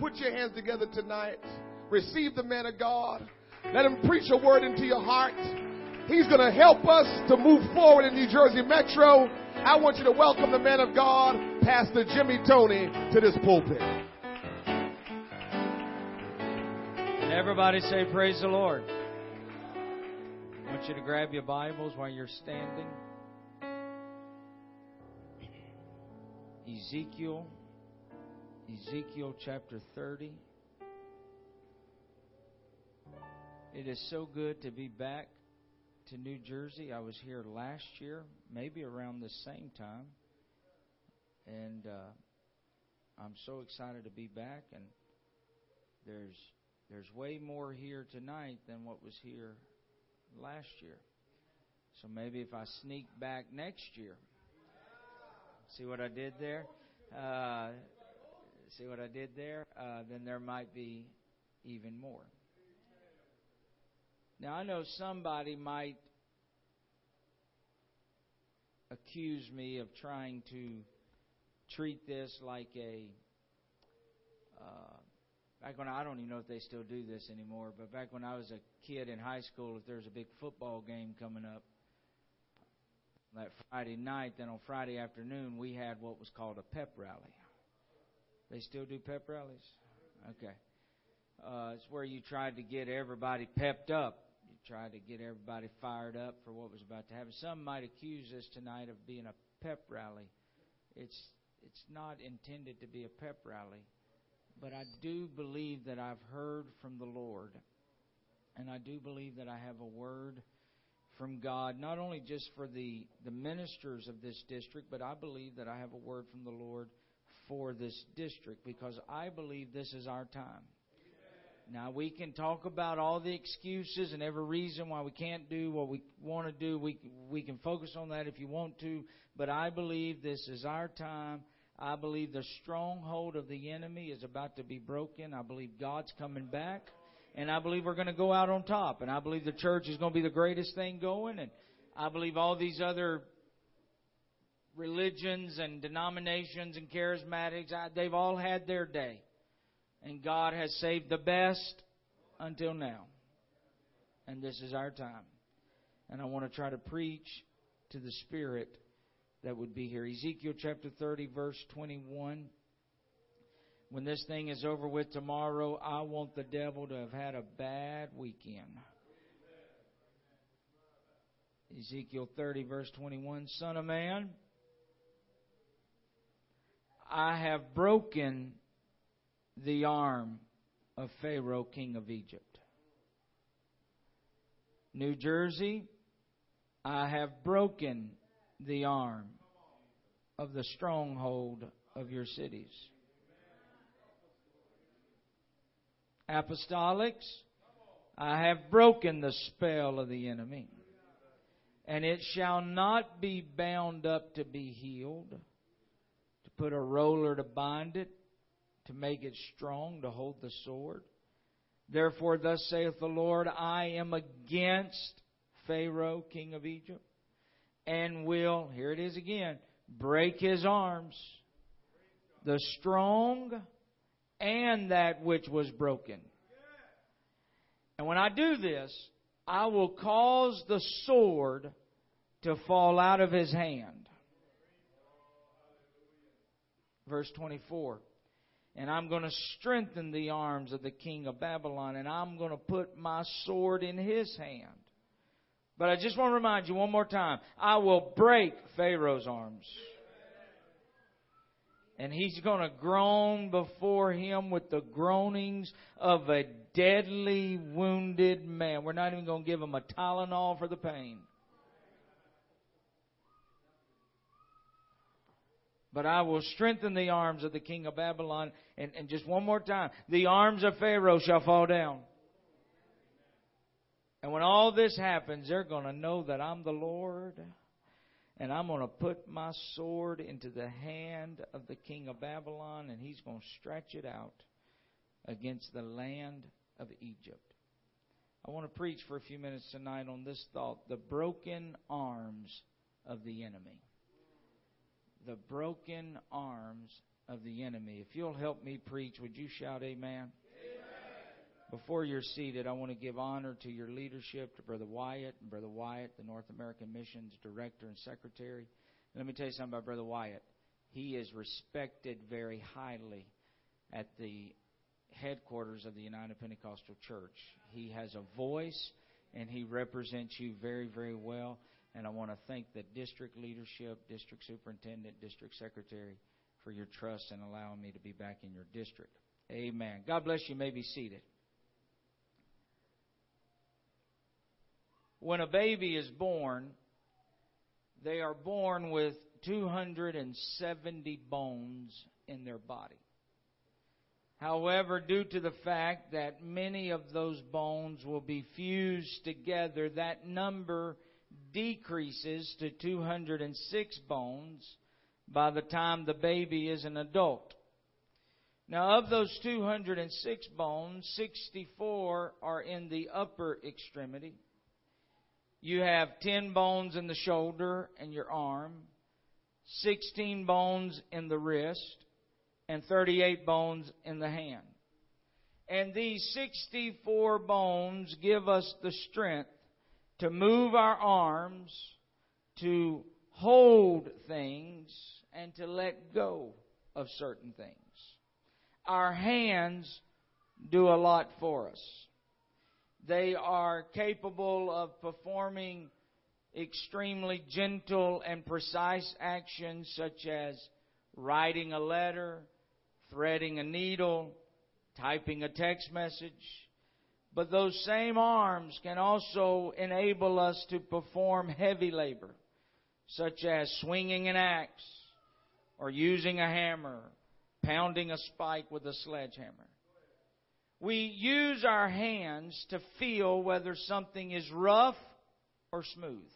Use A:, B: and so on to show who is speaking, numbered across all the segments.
A: put your hands together tonight. Receive the man of God. Let him preach a word into your heart. He's going to help us to move forward in New Jersey Metro. I want you to welcome the man of God, Pastor Jimmy Tony, to this pulpit.
B: And everybody say, Praise the Lord. I want you to grab your Bibles while you're standing. Ezekiel, Ezekiel chapter 30. It is so good to be back to New Jersey. I was here last year, maybe around the same time. And uh, I'm so excited to be back. And there's there's way more here tonight than what was here last year. So maybe if I sneak back next year, see what I did there? Uh, see what I did there? Uh, then there might be even more. Now I know somebody might accuse me of trying to treat this like a uh, back when I don't even know if they still do this anymore, but back when I was a kid in high school, if there was a big football game coming up that Friday night, then on Friday afternoon we had what was called a pep rally. They still do pep rallies? Okay. Uh, it's where you tried to get everybody pepped up. You tried to get everybody fired up for what was about to happen. Some might accuse us tonight of being a pep rally. It's it's not intended to be a pep rally but I do believe that I've heard from the Lord. And I do believe that I have a word from God, not only just for the, the ministers of this district, but I believe that I have a word from the Lord for this district because I believe this is our time. Now we can talk about all the excuses and every reason why we can't do what we want to do. We we can focus on that if you want to, but I believe this is our time I believe the stronghold of the enemy is about to be broken. I believe God's coming back. And I believe we're going to go out on top. And I believe the church is going to be the greatest thing going. And I believe all these other religions and denominations and charismatics, they've all had their day. And God has saved the best until now. And this is our time. And I want to try to preach to the Spirit that would be here. Ezekiel chapter 30, verse 21. When this thing is over with tomorrow, I want the devil to have had a bad weekend. Ezekiel 30, verse 21. Son of man, I have broken the arm of Pharaoh, king of Egypt. New Jersey, I have broken the arm of the stronghold of your cities. Apostolics, I have broken the spell of the enemy, and it shall not be bound up to be healed, put a roller to bind it, to make it strong, to hold the sword. Therefore, thus saith the Lord, I am against Pharaoh, king of Egypt and will, here it is again, break his arms, the strong and that which was broken. And when I do this, I will cause the sword to fall out of his hand. Verse 24. And I'm going to strengthen the arms of the king of Babylon, and I'm going to put my sword in his hand. But I just want to remind you one more time I will break Pharaoh's arms. And he's going to groan before him with the groanings of a deadly wounded man. We're not even going to give him a Tylenol for the pain. But I will strengthen the arms of the king of Babylon. And, and just one more time, the arms of Pharaoh shall fall down. And when all this happens, they're going to know that I'm the Lord. And I'm going to put my sword into the hand of the king of Babylon, and he's going to stretch it out against the land of Egypt. I want to preach for a few minutes tonight on this thought the broken arms of the enemy. The broken arms of the enemy. If you'll help me preach, would you shout amen? Before you're seated, I want to give honor to your leadership, to Brother Wyatt, and Brother Wyatt, the North American Missions Director and Secretary. Let me tell you something about Brother Wyatt. He is respected very highly at the headquarters of the United Pentecostal Church. He has a voice and he represents you very, very well. And I want to thank the district leadership, district superintendent, district secretary for your trust in allowing me to be back in your district. Amen. God bless you. you may be seated. When a baby is born, they are born with 270 bones in their body. However, due to the fact that many of those bones will be fused together, that number decreases to 206 bones by the time the baby is an adult. Now, of those 206 bones, 64 are in the upper extremity. You have 10 bones in the shoulder and your arm, 16 bones in the wrist, and 38 bones in the hand. And these 64 bones give us the strength to move our arms, to hold things, and to let go of certain things. Our hands do a lot for us. They are capable of performing extremely gentle and precise actions such as writing a letter, threading a needle, typing a text message. But those same arms can also enable us to perform heavy labor, such as swinging an axe, or using a hammer, pounding a spike with a sledgehammer. We use our hands to feel whether something is rough or smooth,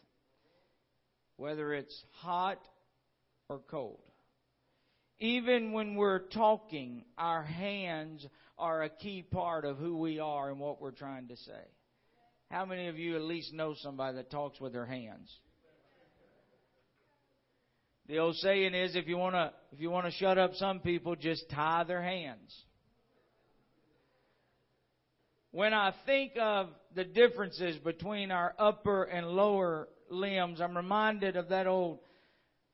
B: whether it's hot or cold. Even when we're talking, our hands are a key part of who we are and what we're trying to say. How many of you at least know somebody that talks with their hands? The old saying is if you want to if you want to shut up some people just tie their hands. When I think of the differences between our upper and lower limbs, I'm reminded of that old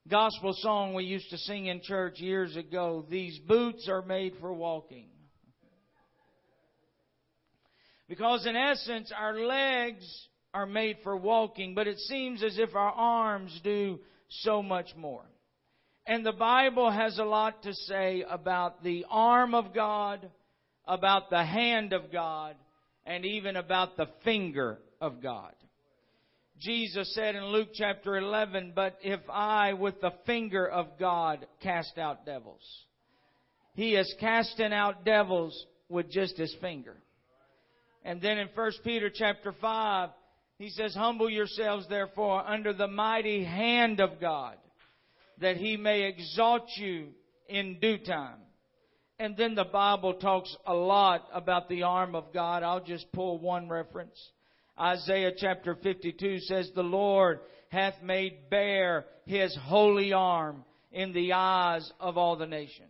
B: gospel song we used to sing in church years ago. These boots are made for walking. Because in essence, our legs are made for walking, but it seems as if our arms do so much more. And the Bible has a lot to say about the arm of God, about the hand of God, and even about the finger of God. Jesus said in Luke chapter 11, But if I with the finger of God cast out devils, He is casting out devils with just His finger. And then in 1 Peter chapter 5, He says, Humble yourselves therefore under the mighty hand of God, that He may exalt you in due time. And then the Bible talks a lot about the arm of God. I'll just pull one reference. Isaiah chapter 52 says, The Lord hath made bare his holy arm in the eyes of all the nations.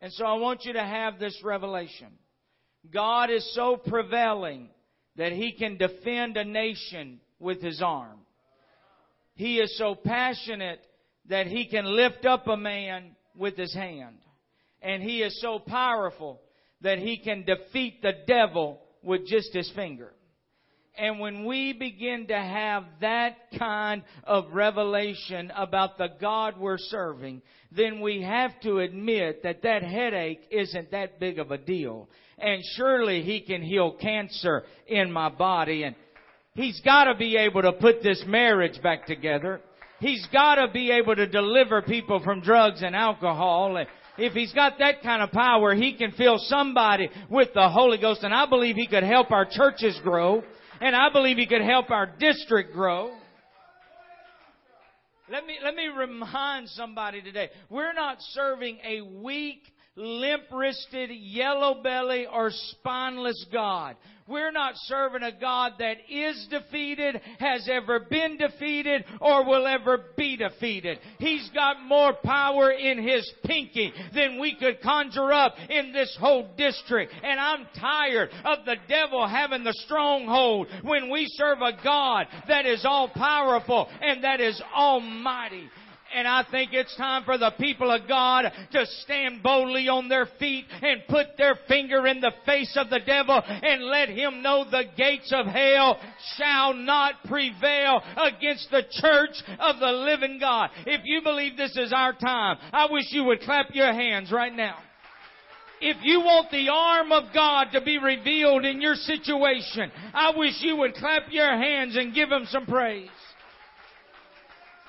B: And so I want you to have this revelation. God is so prevailing that he can defend a nation with his arm. He is so passionate that he can lift up a man with his hand. And he is so powerful that he can defeat the devil with just his finger. And when we begin to have that kind of revelation about the God we're serving, then we have to admit that that headache isn't that big of a deal. And surely He can heal cancer in my body and He's gotta be able to put this marriage back together. He's gotta be able to deliver people from drugs and alcohol and if he's got that kind of power, he can fill somebody with the Holy Ghost. And I believe he could help our churches grow. And I believe He could help our district grow. Let me, let me remind somebody today. We're not serving a weak, limp-wristed, yellow belly, or spineless God. We're not serving a God that is defeated, has ever been defeated, or will ever be defeated. He's got more power in His pinky than we could conjure up in this whole district. And I'm tired of the devil having the stronghold when we serve a God that is all powerful and that is almighty. And I think it's time for the people of God to stand boldly on their feet and put their finger in the face of the devil and let him know the gates of hell shall not prevail against the church of the living God. If you believe this is our time, I wish you would clap your hands right now. If you want the arm of God to be revealed in your situation, I wish you would clap your hands and give him some praise.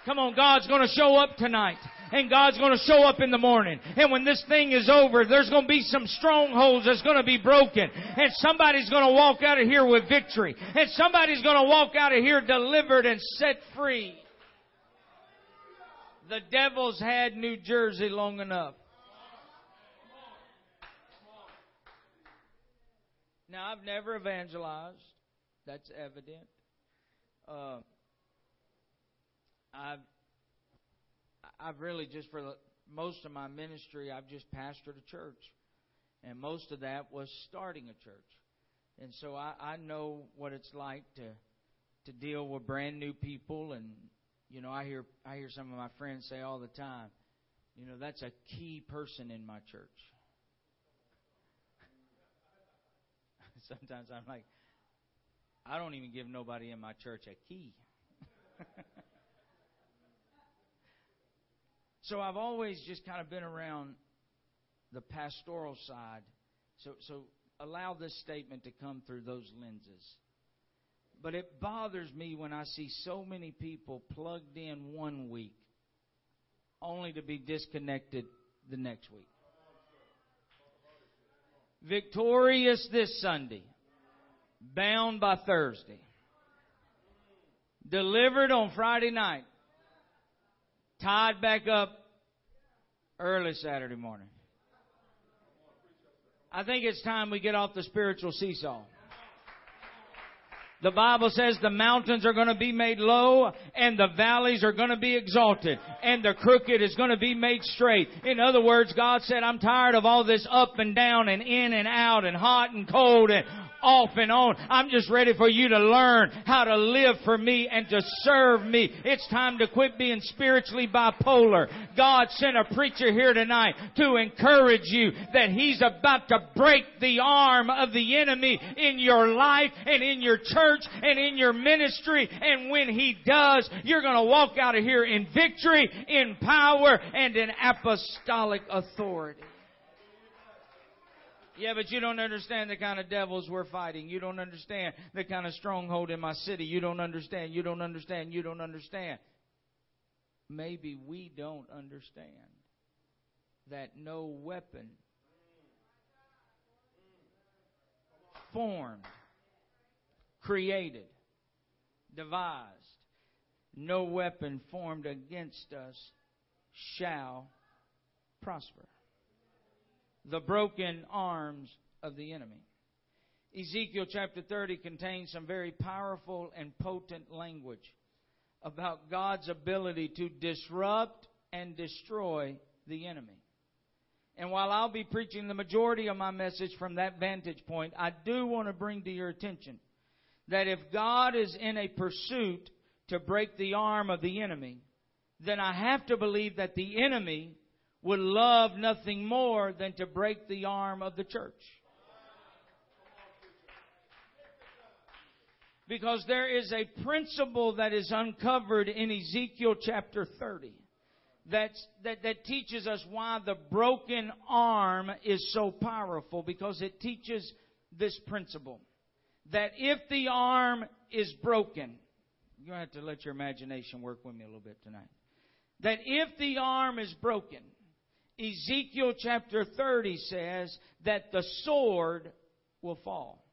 B: Come on, God's gonna show up tonight. And God's gonna show up in the morning. And when this thing is over, there's gonna be some strongholds that's gonna be broken. And somebody's gonna walk out of here with victory. And somebody's gonna walk out of here delivered and set free. The devil's had New Jersey long enough. Now, I've never evangelized. That's evident. Uh, I've I've really just for most of my ministry I've just pastored a church, and most of that was starting a church, and so I, I know what it's like to to deal with brand new people, and you know I hear I hear some of my friends say all the time, you know that's a key person in my church. Sometimes I'm like, I don't even give nobody in my church a key. So I've always just kind of been around the pastoral side. So, so allow this statement to come through those lenses. But it bothers me when I see so many people plugged in one week only to be disconnected the next week. Victorious this Sunday, bound by Thursday, delivered on Friday night, tied back up early Saturday morning. I think it's time we get off the spiritual seesaw. The Bible says the mountains are going to be made low and the valleys are going to be exalted and the crooked is going to be made straight. In other words, God said, I'm tired of all this up and down and in and out and hot and cold and off and on. I'm just ready for you to learn how to live for me and to serve me. It's time to quit being spiritually bipolar. God sent a preacher here tonight to encourage you that He's about to break the arm of the enemy in your life and in your church and in your ministry. And when He does, you're going to walk out of here in victory, in power, and in apostolic authority. Yeah, but you don't understand the kind of devils we're fighting. You don't understand the kind of stronghold in my city. You don't understand. You don't understand. You don't understand. Maybe we don't understand that no weapon formed, created, devised, no weapon formed against us shall prosper the broken arms of the enemy. Ezekiel chapter 30 contains some very powerful and potent language about God's ability to disrupt and destroy the enemy. And while I'll be preaching the majority of my message from that vantage point, I do want to bring to your attention that if God is in a pursuit to break the arm of the enemy, then I have to believe that the enemy would love nothing more than to break the arm of the church. Because there is a principle that is uncovered in Ezekiel chapter 30 that's, that, that teaches us why the broken arm is so powerful because it teaches this principle that if the arm is broken, you're going to have to let your imagination work with me a little bit tonight. That if the arm is broken, Ezekiel chapter 30 says that the sword will fall.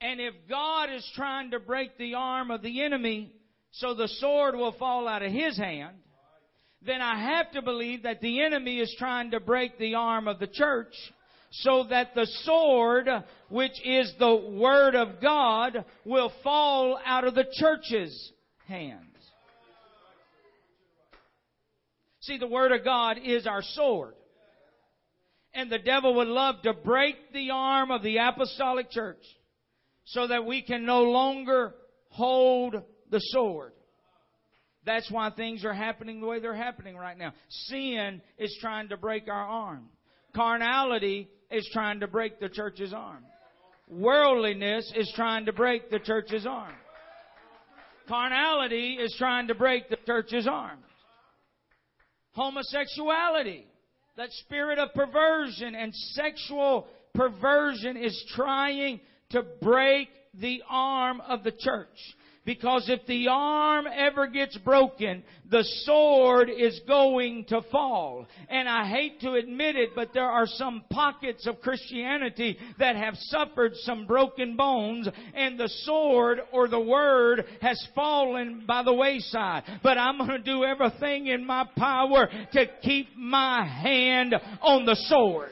B: And if God is trying to break the arm of the enemy so the sword will fall out of his hand, then I have to believe that the enemy is trying to break the arm of the church so that the sword, which is the Word of God, will fall out of the church's hands. See, the Word of God is our sword. And the devil would love to break the arm of the apostolic church so that we can no longer hold the sword. That's why things are happening the way they're happening right now. Sin is trying to break our arm. Carnality is trying to break the church's arm. Worldliness is trying to break the church's arm. Carnality is trying to break the church's arms. Homosexuality, that spirit of perversion and sexual perversion is trying to break the arm of the church. Because if the arm ever gets broken, the sword is going to fall. And I hate to admit it, but there are some pockets of Christianity that have suffered some broken bones and the sword or the word has fallen by the wayside. But I'm going to do everything in my power to keep my hand on the sword.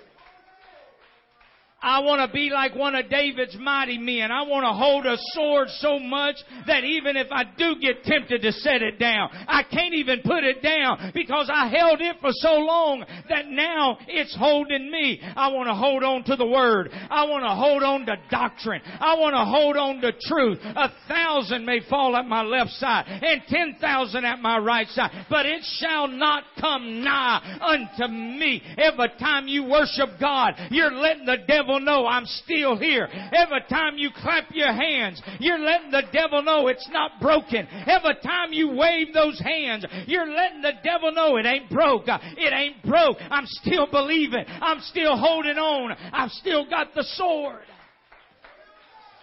B: I want to be like one of David's mighty men. I want to hold a sword so much that even if I do get tempted to set it down, I can't even put it down because I held it for so long that now it's holding me. I want to hold on to the word. I want to hold on to doctrine. I want to hold on to truth. A thousand may fall at my left side and ten thousand at my right side, but it shall not come nigh unto me. Every time you worship God, you're letting the devil devil know I'm still here. Every time you clap your hands, you're letting the devil know it's not broken. Every time you wave those hands, you're letting the devil know it ain't broke. It ain't broke. I'm still believing. I'm still holding on. I've still got the sword.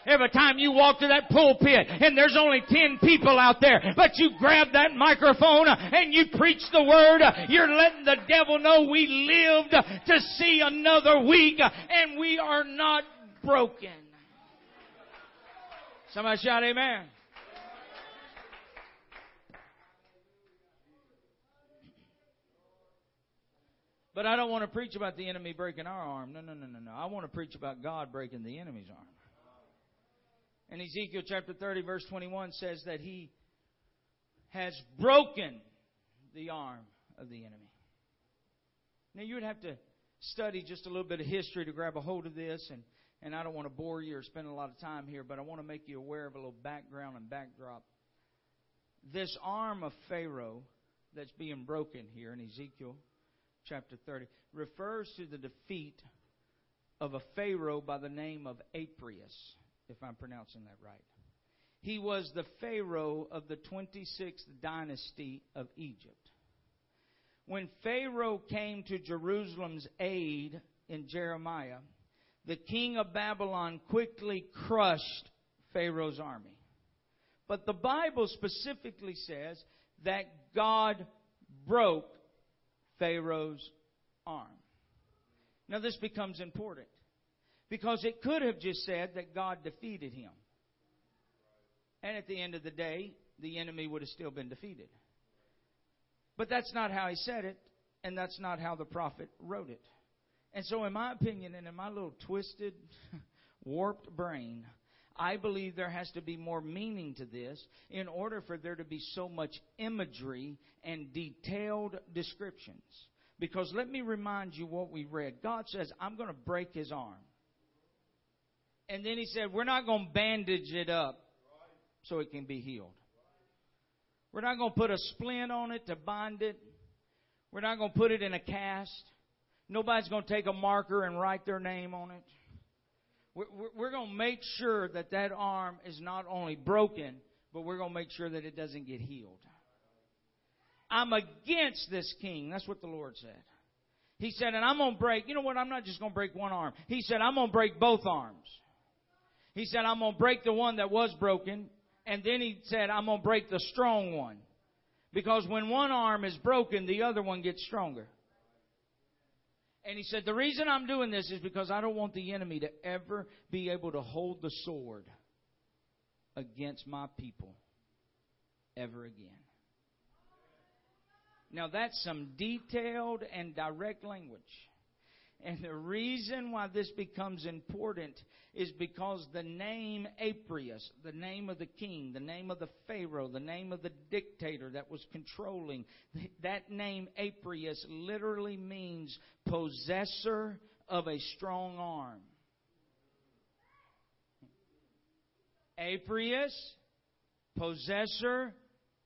B: Every time you walk to that pulpit and there's only 10 people out there, but you grab that microphone and you preach the word, you're letting the devil know we lived to see another week and we are not broken. Somebody shout amen. But I don't want to preach about the enemy breaking our arm. No, no, no, no, no. I want to preach about God breaking the enemy's arm. And Ezekiel chapter 30 verse 21 says that he has broken the arm of the enemy. Now you would have to study just a little bit of history to grab a hold of this and and I don't want to bore you or spend a lot of time here, but I want to make you aware of a little background and backdrop. This arm of Pharaoh that's being broken here in Ezekiel chapter 30 refers to the defeat of a Pharaoh by the name of Apries if I'm pronouncing that right. He was the Pharaoh of the 26th dynasty of Egypt. When Pharaoh came to Jerusalem's aid in Jeremiah, the king of Babylon quickly crushed Pharaoh's army. But the Bible specifically says that God broke Pharaoh's arm. Now, this becomes important. Because it could have just said that God defeated him. And at the end of the day, the enemy would have still been defeated. But that's not how he said it, and that's not how the prophet wrote it. And so, in my opinion, and in my little twisted, warped brain, I believe there has to be more meaning to this in order for there to be so much imagery and detailed descriptions. Because let me remind you what we read. God says, I'm going to break his arm. And then he said, We're not going to bandage it up so it can be healed. We're not going to put a splint on it to bind it. We're not going to put it in a cast. Nobody's going to take a marker and write their name on it. We're going to make sure that that arm is not only broken, but we're going to make sure that it doesn't get healed. I'm against this king. That's what the Lord said. He said, and I'm going to break, you know what? I'm not just going to break one arm. He said, I'm going to break both arms. He said, I'm going to break the one that was broken. And then he said, I'm going to break the strong one. Because when one arm is broken, the other one gets stronger. And he said, The reason I'm doing this is because I don't want the enemy to ever be able to hold the sword against my people ever again. Now that's some detailed and direct language. And the reason why this becomes important is because the name Apries, the name of the king, the name of the Pharaoh, the name of the dictator that was controlling, that name Apries literally means possessor of a strong arm. Apries, possessor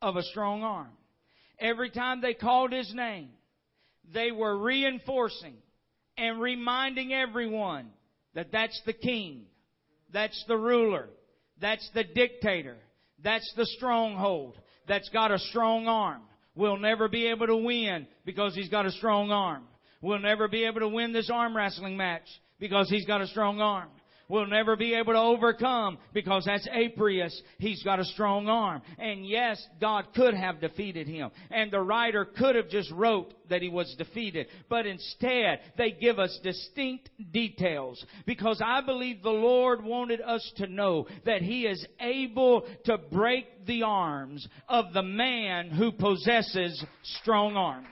B: of a strong arm. Every time they called his name, they were reinforcing and reminding everyone that that's the king, that's the ruler, that's the dictator, that's the stronghold, that's got a strong arm. We'll never be able to win because he's got a strong arm. We'll never be able to win this arm wrestling match because he's got a strong arm will never be able to overcome because that's Apries. He's got a strong arm. And yes, God could have defeated him. And the writer could have just wrote that he was defeated. But instead, they give us distinct details because I believe the Lord wanted us to know that he is able to break the arms of the man who possesses strong arms.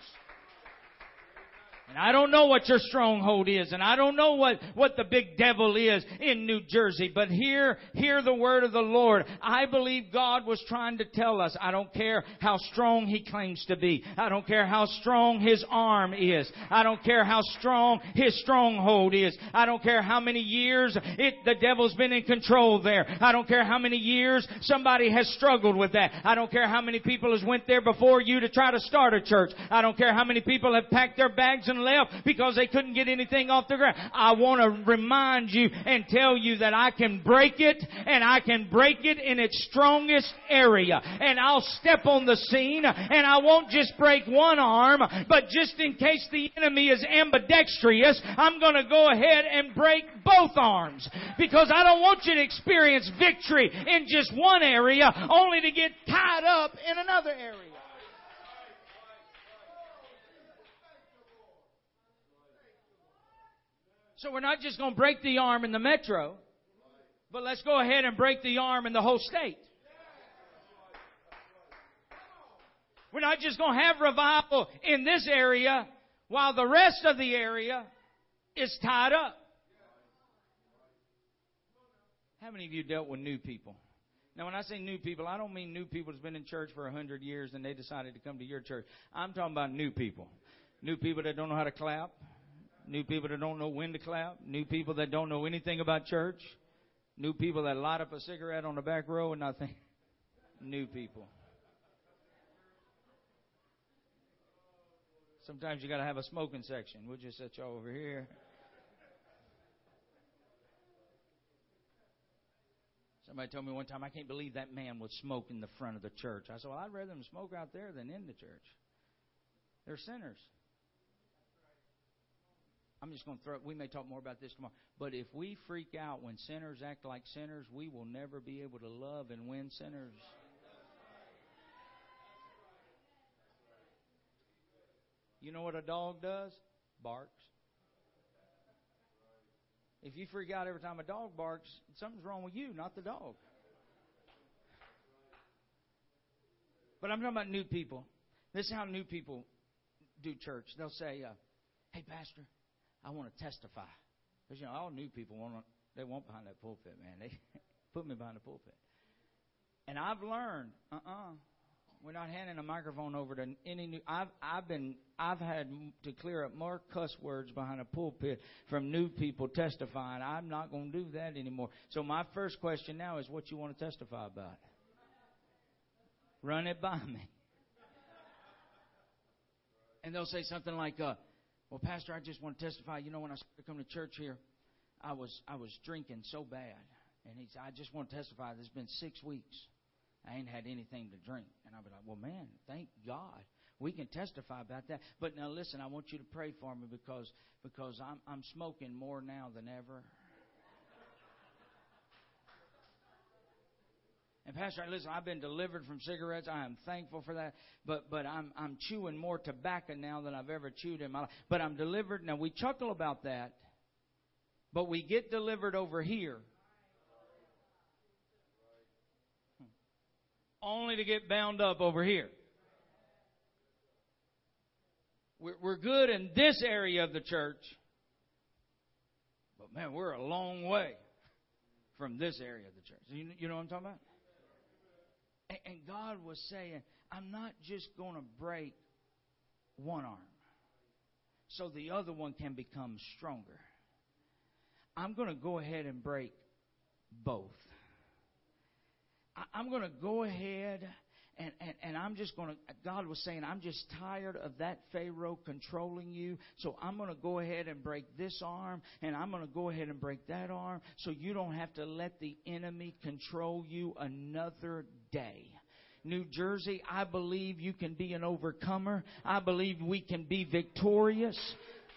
B: And I don't know what your stronghold is, and I don't know what, what the big devil is in New Jersey, but hear, hear the word of the Lord. I believe God was trying to tell us, I don't care how strong he claims to be. I don't care how strong his arm is. I don't care how strong his stronghold is. I don't care how many years it, the devil's been in control there. I don't care how many years somebody has struggled with that. I don't care how many people has went there before you to try to start a church. I don't care how many people have packed their bags and left because they couldn't get anything off the ground. I want to remind you and tell you that I can break it and I can break it in its strongest area. And I'll step on the scene and I won't just break one arm, but just in case the enemy is ambidextrous, I'm going to go ahead and break both arms because I don't want you to experience victory in just one area only to get tied up in another area. So we're not just going to break the arm in the metro, but let's go ahead and break the arm in the whole state. We're not just going to have revival in this area while the rest of the area is tied up. How many of you dealt with new people? Now, when I say new people, I don't mean new people that's been in church for a hundred years and they decided to come to your church. I'm talking about new people. New people that don't know how to clap new people that don't know when to clap, new people that don't know anything about church, new people that light up a cigarette on the back row and nothing. New people. Sometimes you got to have a smoking section. We'll just set y'all over here. Somebody told me one time, I can't believe that man would smoke in the front of the church. I said, Well, I'd rather them smoke out there than in the church. They're sinners. I'm just going to throw. We may talk more about this tomorrow. But if we freak out when sinners act like sinners, we will never be able to love and win sinners. You know what a dog does? Barks. If you freak out every time a dog barks, something's wrong with you, not the dog. But I'm talking about new people. This is how new people do church. They'll say, uh, "Hey, pastor, I want to testify. Because, you know, all new people want to, they want behind that pulpit, man. They put me behind the pulpit. And I've learned, uh-uh, we're not handing a microphone over to any new. I've I've been I've had to clear up more cuss words behind a pulpit from new people testifying. I'm not going to do that anymore. So my first question now is, what you want to testify about? Run it by me. And they'll say something like, uh, well, Pastor, I just want to testify. You know, when I started coming to church here, I was I was drinking so bad, and he said, I just want to testify. It's been six weeks. I ain't had anything to drink, and I'll be like, well, man, thank God. We can testify about that. But now listen, I want you to pray for me because because I'm I'm smoking more now than ever. And Pastor, listen, I've been delivered from cigarettes. I am thankful for that. But but I'm I'm chewing more tobacco now than I've ever chewed in my life. But I'm delivered. Now we chuckle about that, but we get delivered over here. Only to get bound up over here. we're, we're good in this area of the church, but man, we're a long way from this area of the church. You, you know what I'm talking about? And, God was saying, I'm not just going to break one arm so the other one can become stronger. I'm going to go ahead and break both. I'm going to go ahead and, and, and I'm just going to, God was saying, I'm just tired of that Pharaoh controlling you. So I'm going to go ahead and break this arm and I'm going to go ahead and break that arm so you don't have to let the enemy control you another day. New Jersey, I believe you can be an overcomer. I believe we can be victorious.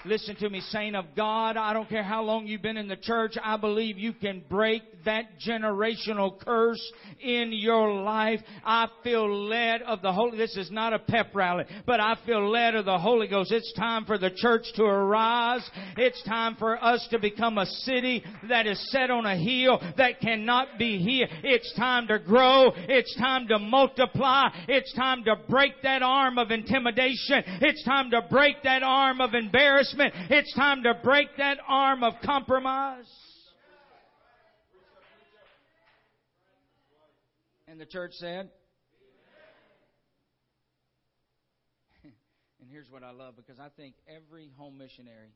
B: Listen to me, saint of God. I don't care how long you've been in the church. I believe you can break that generational curse in your life. I feel led of the Holy, this is not a pep rally, but I feel led of the Holy Ghost. It's time for the church to arise. It's time for us to become a city that is set on a hill that cannot be hid. It's time to grow. It's time to multiply. It's time to break that arm of intimidation. It's time to break that arm of embarrassment. It's time to break that arm of compromise. And the church said, and here's what I love because I think every home missionary,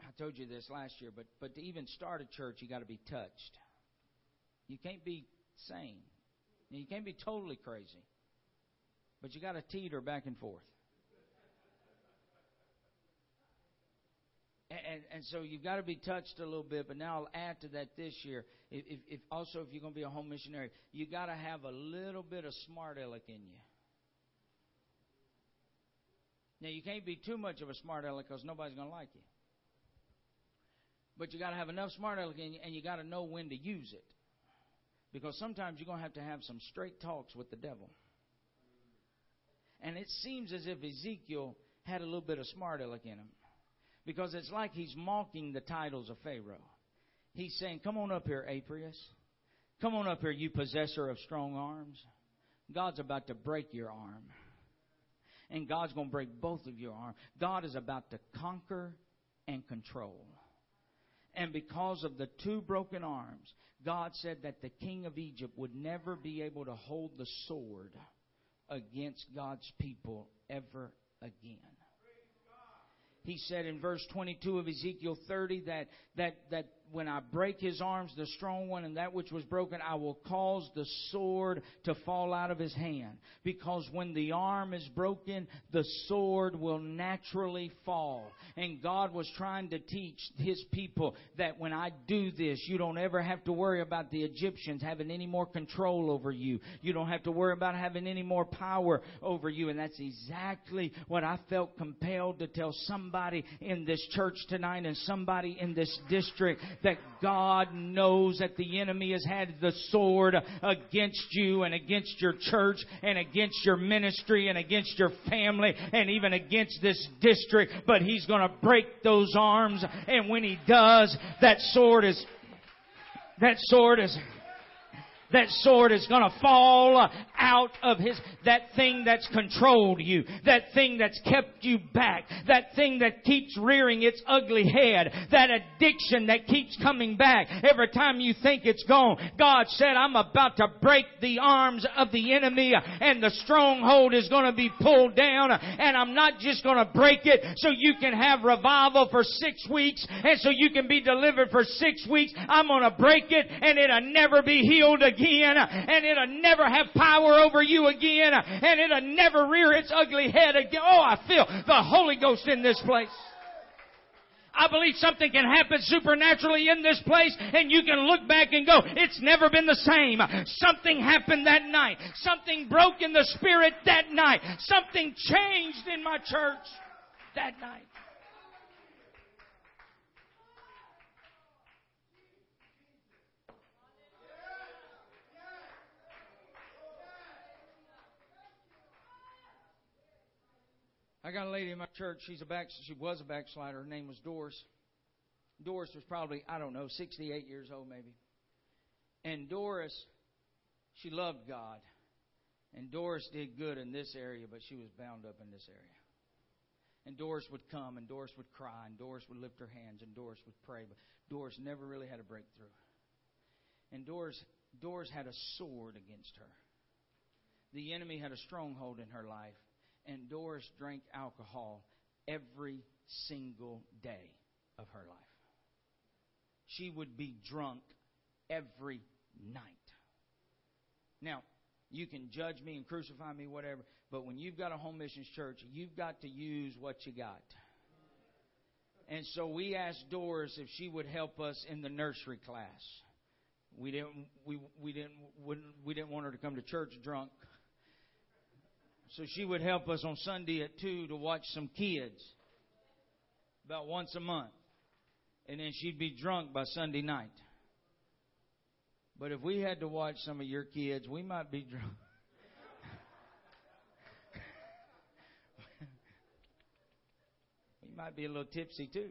B: I told you this last year, but, but to even start a church, you got to be touched. You can't be sane. You can't be totally crazy. But you got to teeter back and forth. And, and so you've got to be touched a little bit. But now I'll add to that this year. If, if, also if you're going to be a home missionary, you got to have a little bit of smart aleck in you. Now you can't be too much of a smart aleck because nobody's going to like you. But you got to have enough smart aleck in you, and you got to know when to use it. Because sometimes you're going to have to have some straight talks with the devil. And it seems as if Ezekiel had a little bit of smart aleck in him. Because it's like he's mocking the titles of Pharaoh. He's saying, Come on up here, Apries. Come on up here, you possessor of strong arms. God's about to break your arm. And God's going to break both of your arms. God is about to conquer and control. And because of the two broken arms, God said that the king of Egypt would never be able to hold the sword against God's people ever again he said in verse 22 of Ezekiel 30 that, that, that when I break his arms, the strong one, and that which was broken, I will cause the sword to fall out of his hand. Because when the arm is broken, the sword will naturally fall. And God was trying to teach his people that when I do this, you don't ever have to worry about the Egyptians having any more control over you. You don't have to worry about having any more power over you. And that's exactly what I felt compelled to tell somebody in this church tonight and somebody in this district that God knows that the enemy has had the sword against you and against your church and against your ministry and against your family and even against this district, but he's going to break those arms. And when he does, that sword is that sword is that sword is going to fall out of his, that thing that's controlled you, that thing that's kept you back, that thing that keeps rearing its ugly head, that addiction that keeps coming back every time you think it's gone. God said, I'm about to break the arms of the enemy and the stronghold is going to be pulled down and I'm not just going to break it so you can have revival for six weeks and so you can be delivered for six weeks. I'm going to break it and it'll never be healed again and it'll never have power over you again and it'll never rear its ugly head again. Oh, I feel the Holy Ghost in this place. I believe something can happen supernaturally in this place and you can look back and go, it's never been the same. Something happened that night. Something broke in the spirit that night. Something changed in my church that night. I got a lady in my church. She's a back. She was a backslider. Her name was Doris. Doris was probably I don't know, 68 years old maybe. And Doris, she loved God. And Doris did good in this area, but she was bound up in this area. And Doris would come, and Doris would cry, and Doris would lift her hands, and Doris would pray. But Doris never really had a breakthrough. And Doris, Doris had a sword against her. The enemy had a stronghold in her life, and Doris drank alcohol every single day of her life. She would be drunk every night. Now, you can judge me and crucify me, whatever, but when you've got a home missions church, you've got to use what you got. And so we asked Doris if she would help us in the nursery class. We didn't we we didn't we didn't want her to come to church drunk. So she would help us on Sunday at 2 to watch some kids about once a month. And then she'd be drunk by Sunday night. But if we had to watch some of your kids, we might be drunk. we might be a little tipsy too.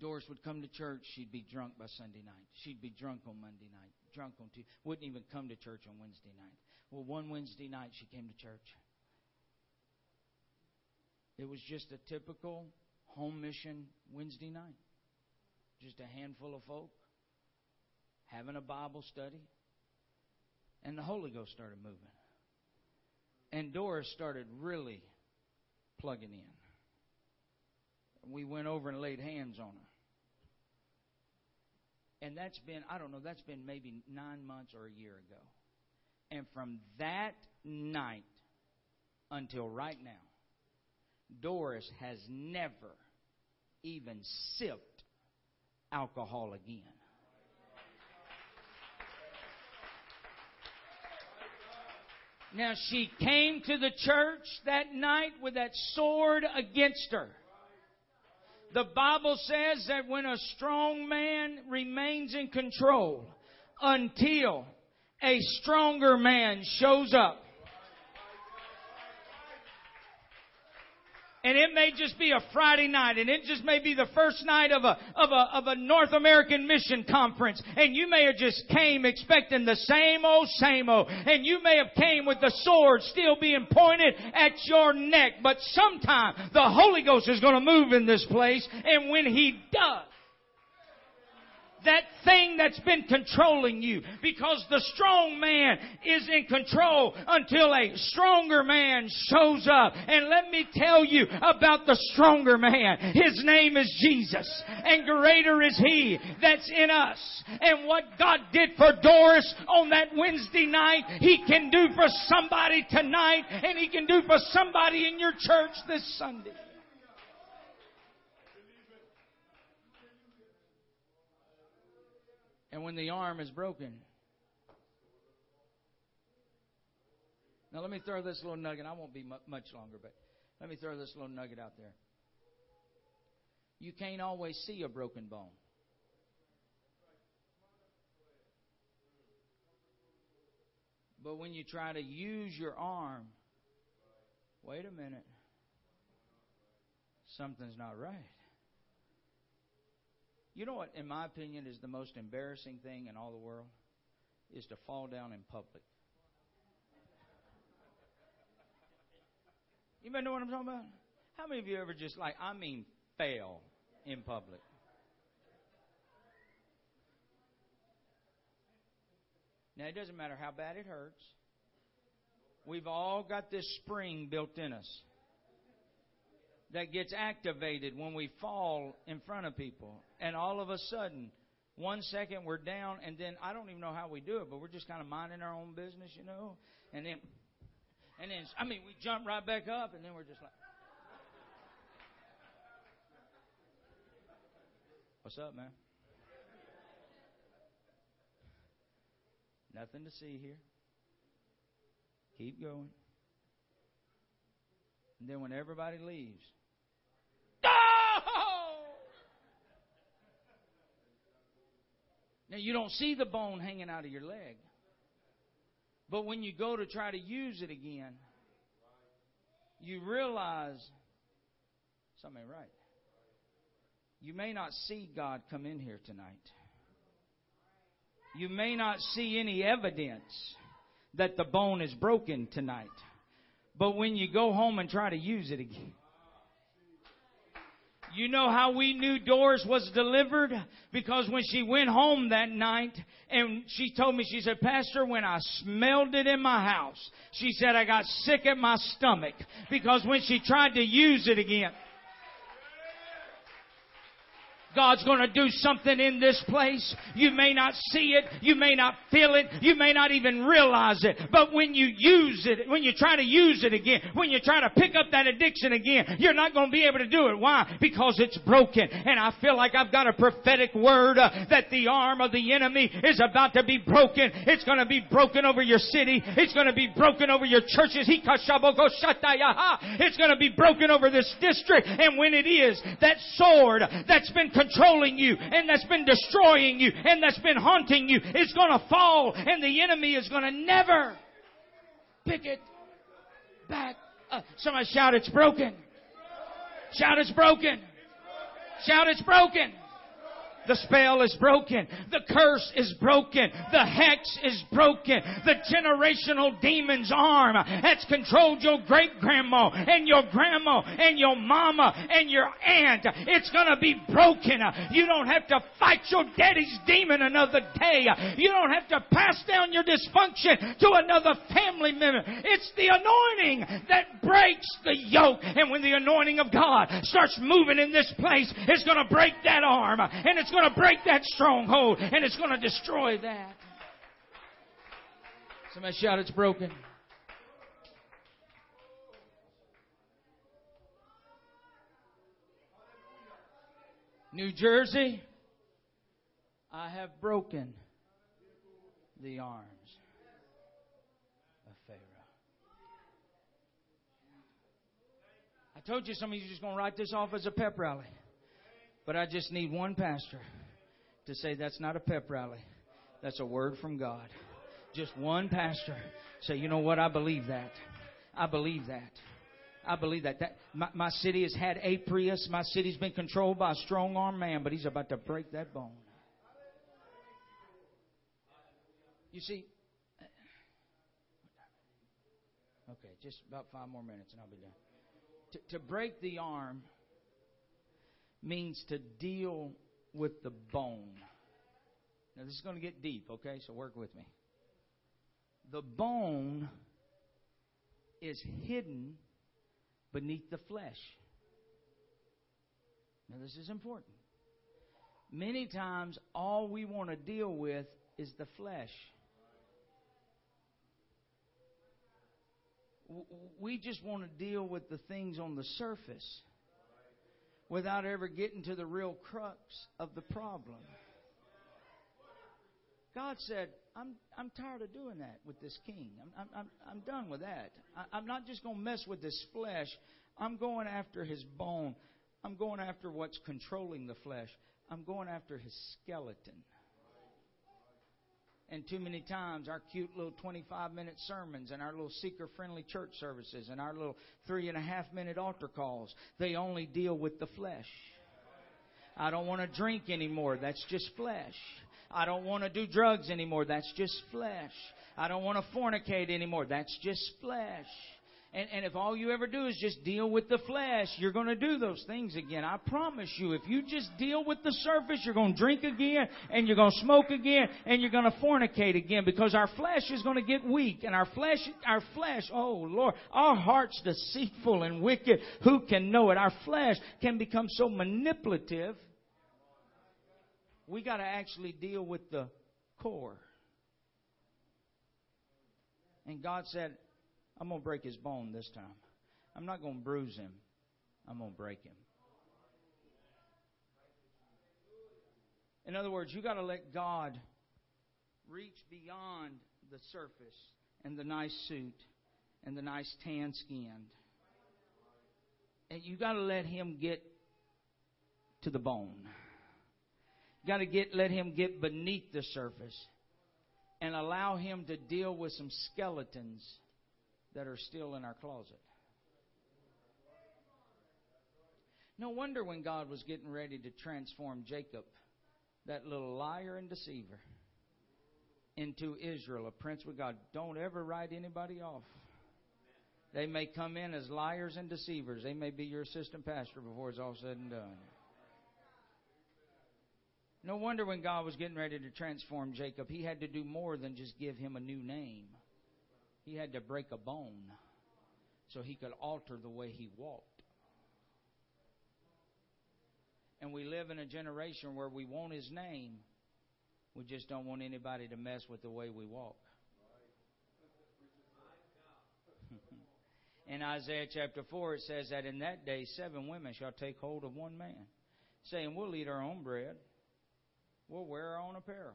B: Doris would come to church, she'd be drunk by Sunday night. She'd be drunk on Monday night, drunk on Tuesday. Wouldn't even come to church on Wednesday night. Well, one Wednesday night she came to church. It was just a typical home mission Wednesday night. Just a handful of folk having a Bible study. And the Holy Ghost started moving. And Doris started really plugging in. We went over and laid hands on her. And that's been, I don't know, that's been maybe nine months or a year ago. And from that night until right now, Doris has never even sipped alcohol again. Now she came to the church that night with that sword against her. The Bible says that when a strong man remains in control until a stronger man shows up, and it may just be a Friday night, and it just may be the first night of a, of a, of a North American mission conference, and you may have just came expecting the same old, same old, and you may have came with the sword still being pointed at your neck, but sometime the Holy Ghost is going to move in this place, and when He does, that thing that's been controlling you because the strong man is in control until a stronger man shows up. And let me tell you about the stronger man. His name is Jesus and greater is he that's in us. And what God did for Doris on that Wednesday night, he can do for somebody tonight and he can do for somebody in your church this Sunday. And when the arm is broken. Now, let me throw this little nugget. I won't be much longer, but let me throw this little nugget out there. You can't always see a broken bone. But when you try to use your arm, wait a minute, something's not right. You know what, in my opinion, is the most embarrassing thing in all the world? Is to fall down in public. You know what I'm talking about? How many of you ever just like, I mean, fail in public? Now, it doesn't matter how bad it hurts. We've all got this spring built in us that gets activated when we fall in front of people. And all of a sudden, one second we're down, and then I don't even know how we do it, but we're just kind of minding our own business, you know? And then, and then, I mean, we jump right back up, and then we're just like, What's up, man? Nothing to see here. Keep going. And then when everybody leaves, Now, you don't see the bone hanging out of your leg. But when you go to try to use it again, you realize something right. You may not see God come in here tonight. You may not see any evidence that the bone is broken tonight. But when you go home and try to use it again, you know how we knew Doris was delivered? Because when she went home that night and she told me, she said, Pastor, when I smelled it in my house, she said, I got sick at my stomach because when she tried to use it again, God's going to do something in this place. You may not see it. You may not feel it. You may not even realize it. But when you use it, when you try to use it again, when you try to pick up that addiction again, you're not going to be able to do it. Why? Because it's broken. And I feel like I've got a prophetic word uh, that the arm of the enemy is about to be broken. It's going to be broken over your city. It's going to be broken over your churches. It's going to be broken over this district. And when it is, that sword that's been controlling you and that's been destroying you and that's been haunting you is going to fall and the enemy is going to never pick it back up. Somebody shout, it's broken. Shout, it's broken. Shout, it's broken. The spell is broken. The curse is broken. The hex is broken. The generational demon's arm that's controlled your great grandma and your grandma and your mama and your aunt. It's gonna be broken. You don't have to fight your daddy's demon another day. You don't have to pass down your dysfunction to another family member. It's the anointing that breaks the yoke. And when the anointing of God starts moving in this place, it's gonna break that arm and it's going to break that stronghold and it's going to destroy that. Somebody shout, it's broken. New Jersey, I have broken the arms of Pharaoh. I told you some of you are just going to write this off as a pep rally. But I just need one pastor to say that's not a pep rally. That's a word from God. Just one pastor say, you know what? I believe that. I believe that. I believe that. that my, my city has had Apries. My city's been controlled by a strong arm man, but he's about to break that bone. You see, okay, just about five more minutes and I'll be done. To, to break the arm means to deal with the bone. Now, this is going to get deep, okay? So work with me. The bone is hidden beneath the flesh. Now, this is important. Many times, all we want to deal with is the flesh. We just want to deal with the things on the surface without ever getting to the real crux of the problem. God said, I'm, I'm tired of doing that with this king. I'm, I'm, I'm done with that. I, I'm not just going to mess with this flesh. I'm going after his bone. I'm going after what's controlling the flesh. I'm going after his skeleton. And too many times, our cute little 25 minute sermons and our little seeker friendly church services and our little three and a half minute altar calls, they only deal with the flesh. I don't want to drink anymore. That's just flesh. I don't want to do drugs anymore. That's just flesh. I don't want to fornicate anymore. That's just flesh. And, and if all you ever do is just deal with the flesh, you're going to do those things again. I promise you, if you just deal with the surface, you're going to drink again, and you're going to smoke again, and you're going to fornicate again, because our flesh is going to get weak, and our flesh, our flesh, oh Lord, our heart's deceitful and wicked. Who can know it? Our flesh can become so manipulative. We got to actually deal with the core. And God said, I'm going to break his bone this time. I'm not going to bruise him. I'm going to break him. In other words, you got to let God reach beyond the surface and the nice suit and the nice tan skin. And you got to let him get to the bone. You got to get let him get beneath the surface and allow him to deal with some skeletons that are still in our closet. No wonder when God was getting ready to transform Jacob, that little liar and deceiver, into Israel, a prince with God. Don't ever write anybody off. They may come in as liars and deceivers. They may be your assistant pastor before it's all said and done. No wonder when God was getting ready to transform Jacob, he had to do more than just give him a new name. He had to break a bone so he could alter the way he walked. And we live in a generation where we want his name, we just don't want anybody to mess with the way we walk. in Isaiah chapter 4, it says that in that day seven women shall take hold of one man, saying, We'll eat our own bread, we'll wear our own apparel.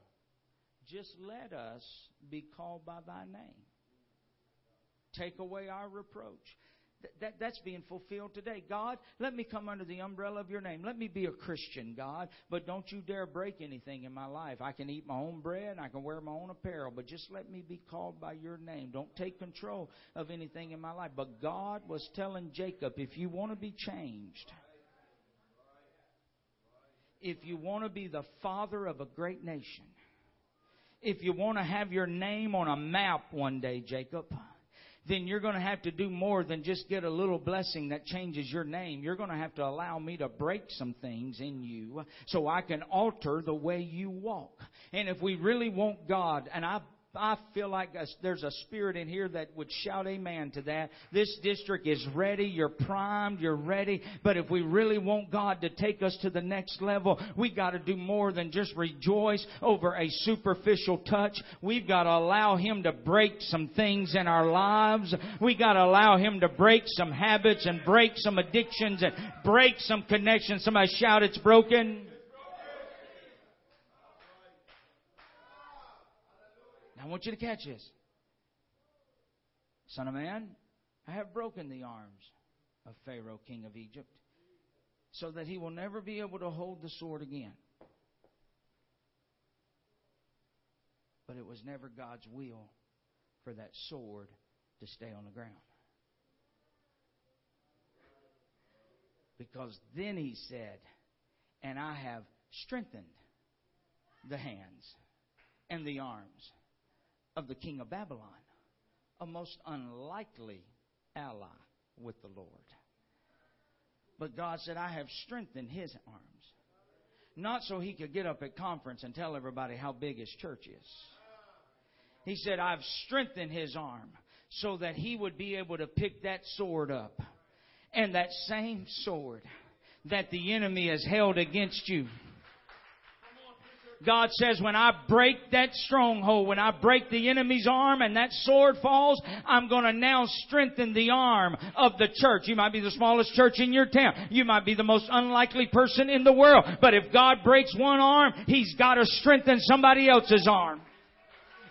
B: Just let us be called by thy name. Take away our reproach that, that's being fulfilled today. God, let me come under the umbrella of your name. Let me be a Christian, God, but don't you dare break anything in my life. I can eat my own bread, I can wear my own apparel, but just let me be called by your name. Don't take control of anything in my life. But God was telling Jacob, if you want to be changed, if you want to be the father of a great nation, if you want to have your name on a map one day, Jacob, then you're going to have to do more than just get a little blessing that changes your name. You're going to have to allow me to break some things in you so I can alter the way you walk. And if we really want God, and I I feel like there's a spirit in here that would shout amen to that. This district is ready. You're primed. You're ready. But if we really want God to take us to the next level, we got to do more than just rejoice over a superficial touch. We've got to allow Him to break some things in our lives. We got to allow Him to break some habits and break some addictions and break some connections. Somebody shout, it's broken. I want you to catch this. Son of man, I have broken the arms of Pharaoh, king of Egypt, so that he will never be able to hold the sword again. But it was never God's will for that sword to stay on the ground. Because then he said, And I have strengthened the hands and the arms of the king of Babylon, a most unlikely ally with the Lord. But God said, I have strengthened his arms. Not so he could get up at conference and tell everybody how big his church is. He said, I've strengthened his arm so that he would be able to pick that sword up. And that same sword that the enemy has held against you God says, when I break that stronghold, when I break the enemy's arm and that sword falls, I'm going to now strengthen the arm of the church. You might be the smallest church in your town. You might be the most unlikely person in the world. But if God breaks one arm, He's got to strengthen somebody else's arm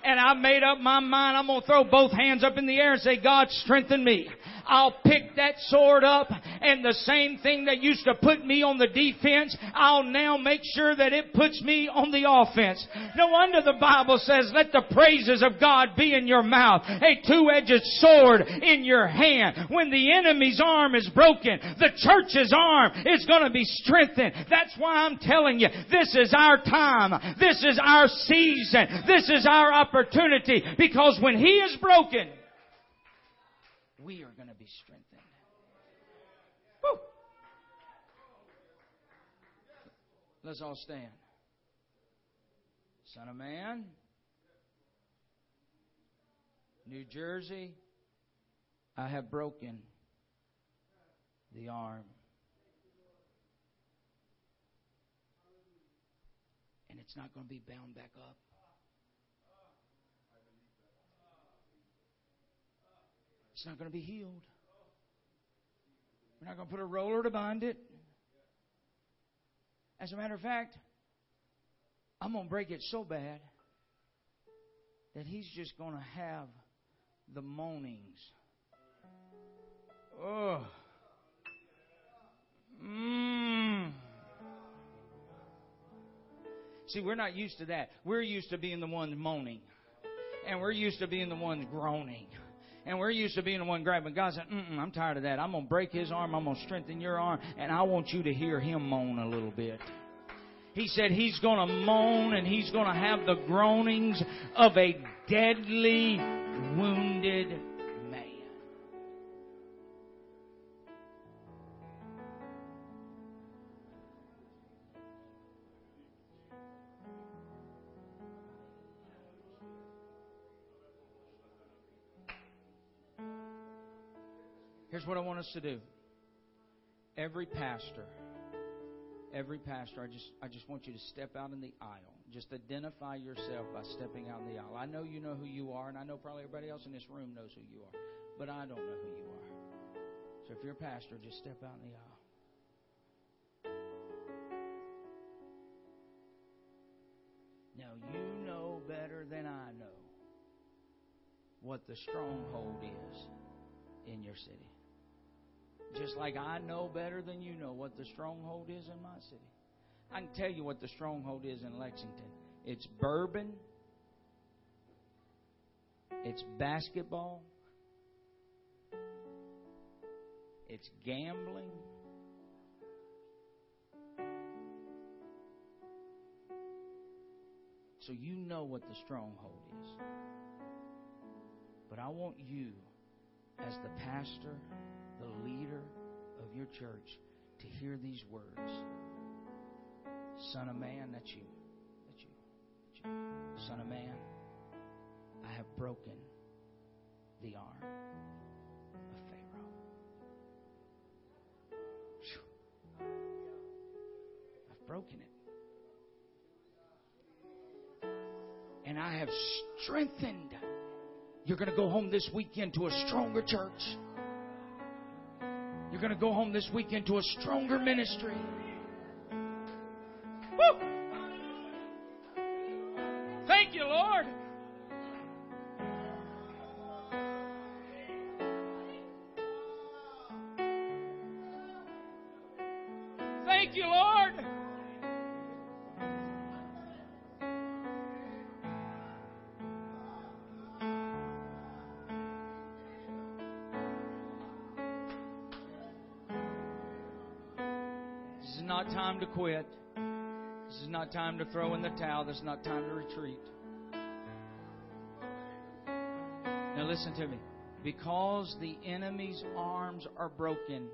B: and I made up my mind I'm going to throw both hands up in the air and say, God, strengthen me. I'll pick that sword up and the same thing that used to put me on the defense, I'll now make sure that it puts me on the offense. No wonder the Bible says, let the praises of God be in your mouth, a two-edged sword in your hand. When the enemy's arm is broken, the church's arm is going to be strengthened. That's why I'm telling you, this is our time. This is our season. This is our opportunity because when He is broken, we are going to be strengthened. Woo. Let's all stand. Son of man, New Jersey, I have broken the arm. And it's not going to be bound back up. It's not going to be healed. We're not going to put a roller to bind it. As a matter of fact, I'm going to break it so bad that he's just going to have the moanings. Oh. Mmm. See, we're not used to that. We're used to being the ones moaning. And we're used to being the ones groaning. And we're used to being the one grabbing. God said, I'm tired of that. I'm going to break his arm. I'm going to strengthen your arm. And I want you to hear him moan a little bit. He said he's going to moan and he's going to have the groanings of a deadly wounded Here's what I want us to do. Every pastor, every pastor, I just I just want you to step out in the aisle. Just identify yourself by stepping out in the aisle. I know you know who you are, and I know probably everybody else in this room knows who you are, but I don't know who you are. So if you're a pastor, just step out in the aisle. Now you know better than I know what the stronghold is in your city. Just like I know better than you know what the stronghold is in my city. I can tell you what the stronghold is in Lexington. It's bourbon. It's basketball. It's gambling. So you know what the stronghold is. But I want you, as the pastor, the leader of your church, to hear these words. Son of man, that's you. That's you. That's you. Son of man, I have broken the arm of Pharaoh. I've broken it. and I have strengthened. You're going to go home this weekend to a stronger church. You're going to go home this weekend to a stronger ministry. Woo! Thank you, Lord. Quit. This is not time to throw in the towel. This is not time to retreat. Now, listen to me. Because the enemy's arms are broken,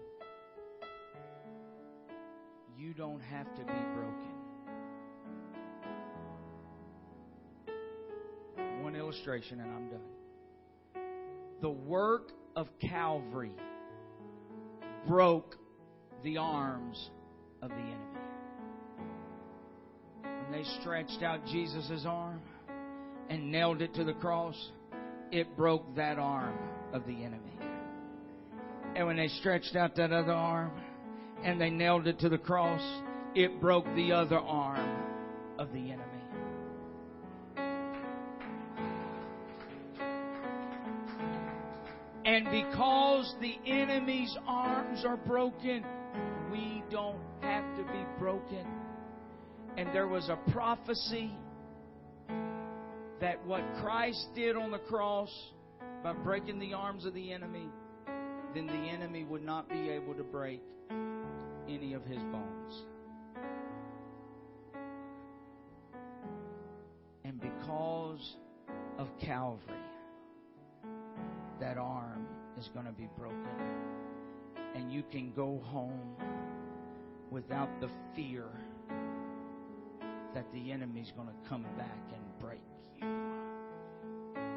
B: you don't have to be broken. One illustration, and I'm done. The work of Calvary broke the arms of the enemy. Stretched out Jesus' arm and nailed it to the cross, it broke that arm of the enemy. And when they stretched out that other arm and they nailed it to the cross, it broke the other arm of the enemy. And because the enemy's arms are broken, we don't have to be broken. And there was a prophecy that what Christ did on the cross by breaking the arms of the enemy, then the enemy would not be able to break any of his bones. And because of Calvary, that arm is going to be broken. And you can go home without the fear that the enemy's going to come back and break you.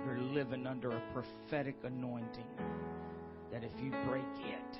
B: You're living under a prophetic anointing that if you break it,